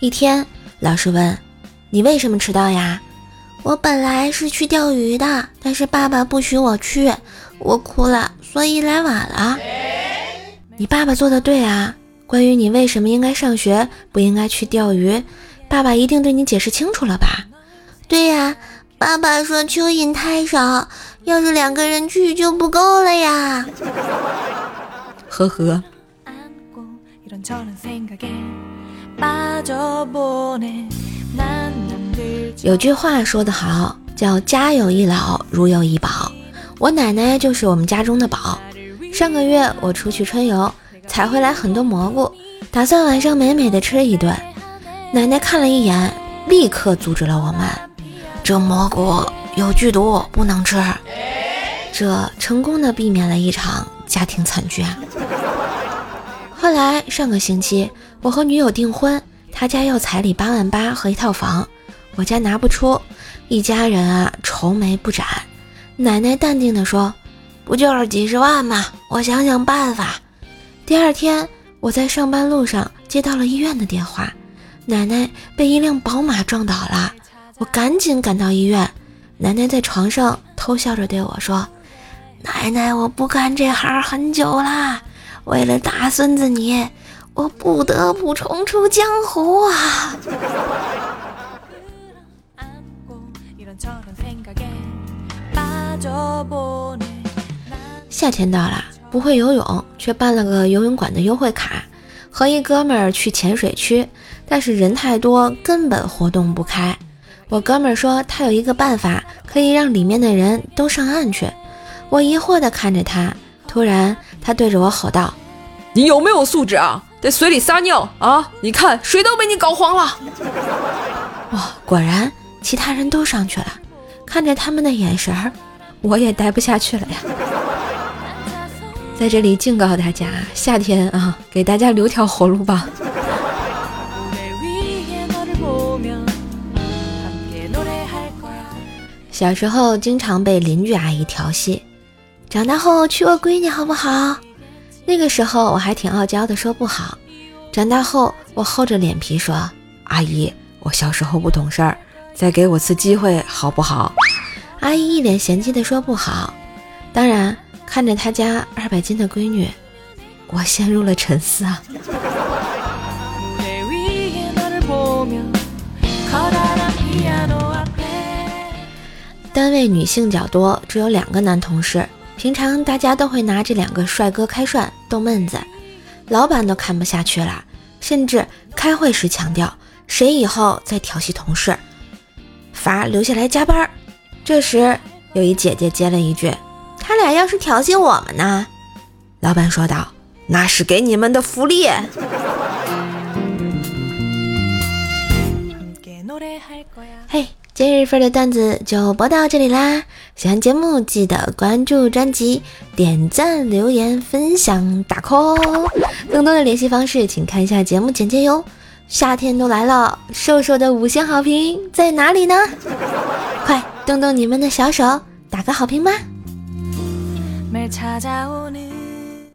一天，老师问：“你为什么迟到呀？”我本来是去钓鱼的，但是爸爸不许我去，我哭了，所以来晚了。你爸爸做的对啊。关于你为什么应该上学，不应该去钓鱼，爸爸一定对你解释清楚了吧？对呀，爸爸说蚯蚓太少，要是两个人去就不够了呀。呵呵。有句话说得好，叫家有一老，如有一宝。我奶奶就是我们家中的宝。上个月我出去春游，采回来很多蘑菇，打算晚上美美的吃一顿。奶奶看了一眼，立刻阻止了我们：“这蘑菇有剧毒，不能吃。”这成功的避免了一场家庭惨剧啊。后来上个星期，我和女友订婚，她家要彩礼八万八和一套房。我家拿不出，一家人啊愁眉不展。奶奶淡定地说：“不就是几十万吗？我想想办法。”第二天，我在上班路上接到了医院的电话，奶奶被一辆宝马撞倒了。我赶紧赶到医院，奶奶在床上偷笑着对我说：“奶奶，我不干这行很久啦，为了大孙子你，我不得不重出江湖啊。”夏天到了，不会游泳，却办了个游泳馆的优惠卡，和一哥们儿去浅水区，但是人太多，根本活动不开。我哥们儿说他有一个办法，可以让里面的人都上岸去。我疑惑地看着他，突然他对着我吼道：“你有没有素质啊？在水里撒尿啊？你看水都被你搞黄了！” 哇，果然其他人都上去了。看着他们的眼神儿，我也待不下去了呀。在这里警告大家，夏天啊，给大家留条活路吧。小时候经常被邻居阿姨调戏，长大后娶我闺女好不好？那个时候我还挺傲娇的，说不好。长大后我厚着脸皮说：“阿姨，我小时候不懂事儿。”再给我次机会好不好？阿姨一脸嫌弃的说：“不好。”当然，看着他家二百斤的闺女，我陷入了沉思啊。单位女性较多，只有两个男同事。平常大家都会拿这两个帅哥开涮逗闷子，老板都看不下去了，甚至开会时强调：谁以后再调戏同事。罚留下来加班。这时，有一姐姐接了一句：“他俩要是调戏我们呢？”老板说道：“那是给你们的福利。”今日份的段子就播到这里啦！喜欢节目记得关注专辑、点赞、留言、分享、打 call。更多的联系方式，请看一下节目简介哟。夏天都来了，瘦瘦的五星好评在哪里呢？快动动你们的小手，打个好评吧！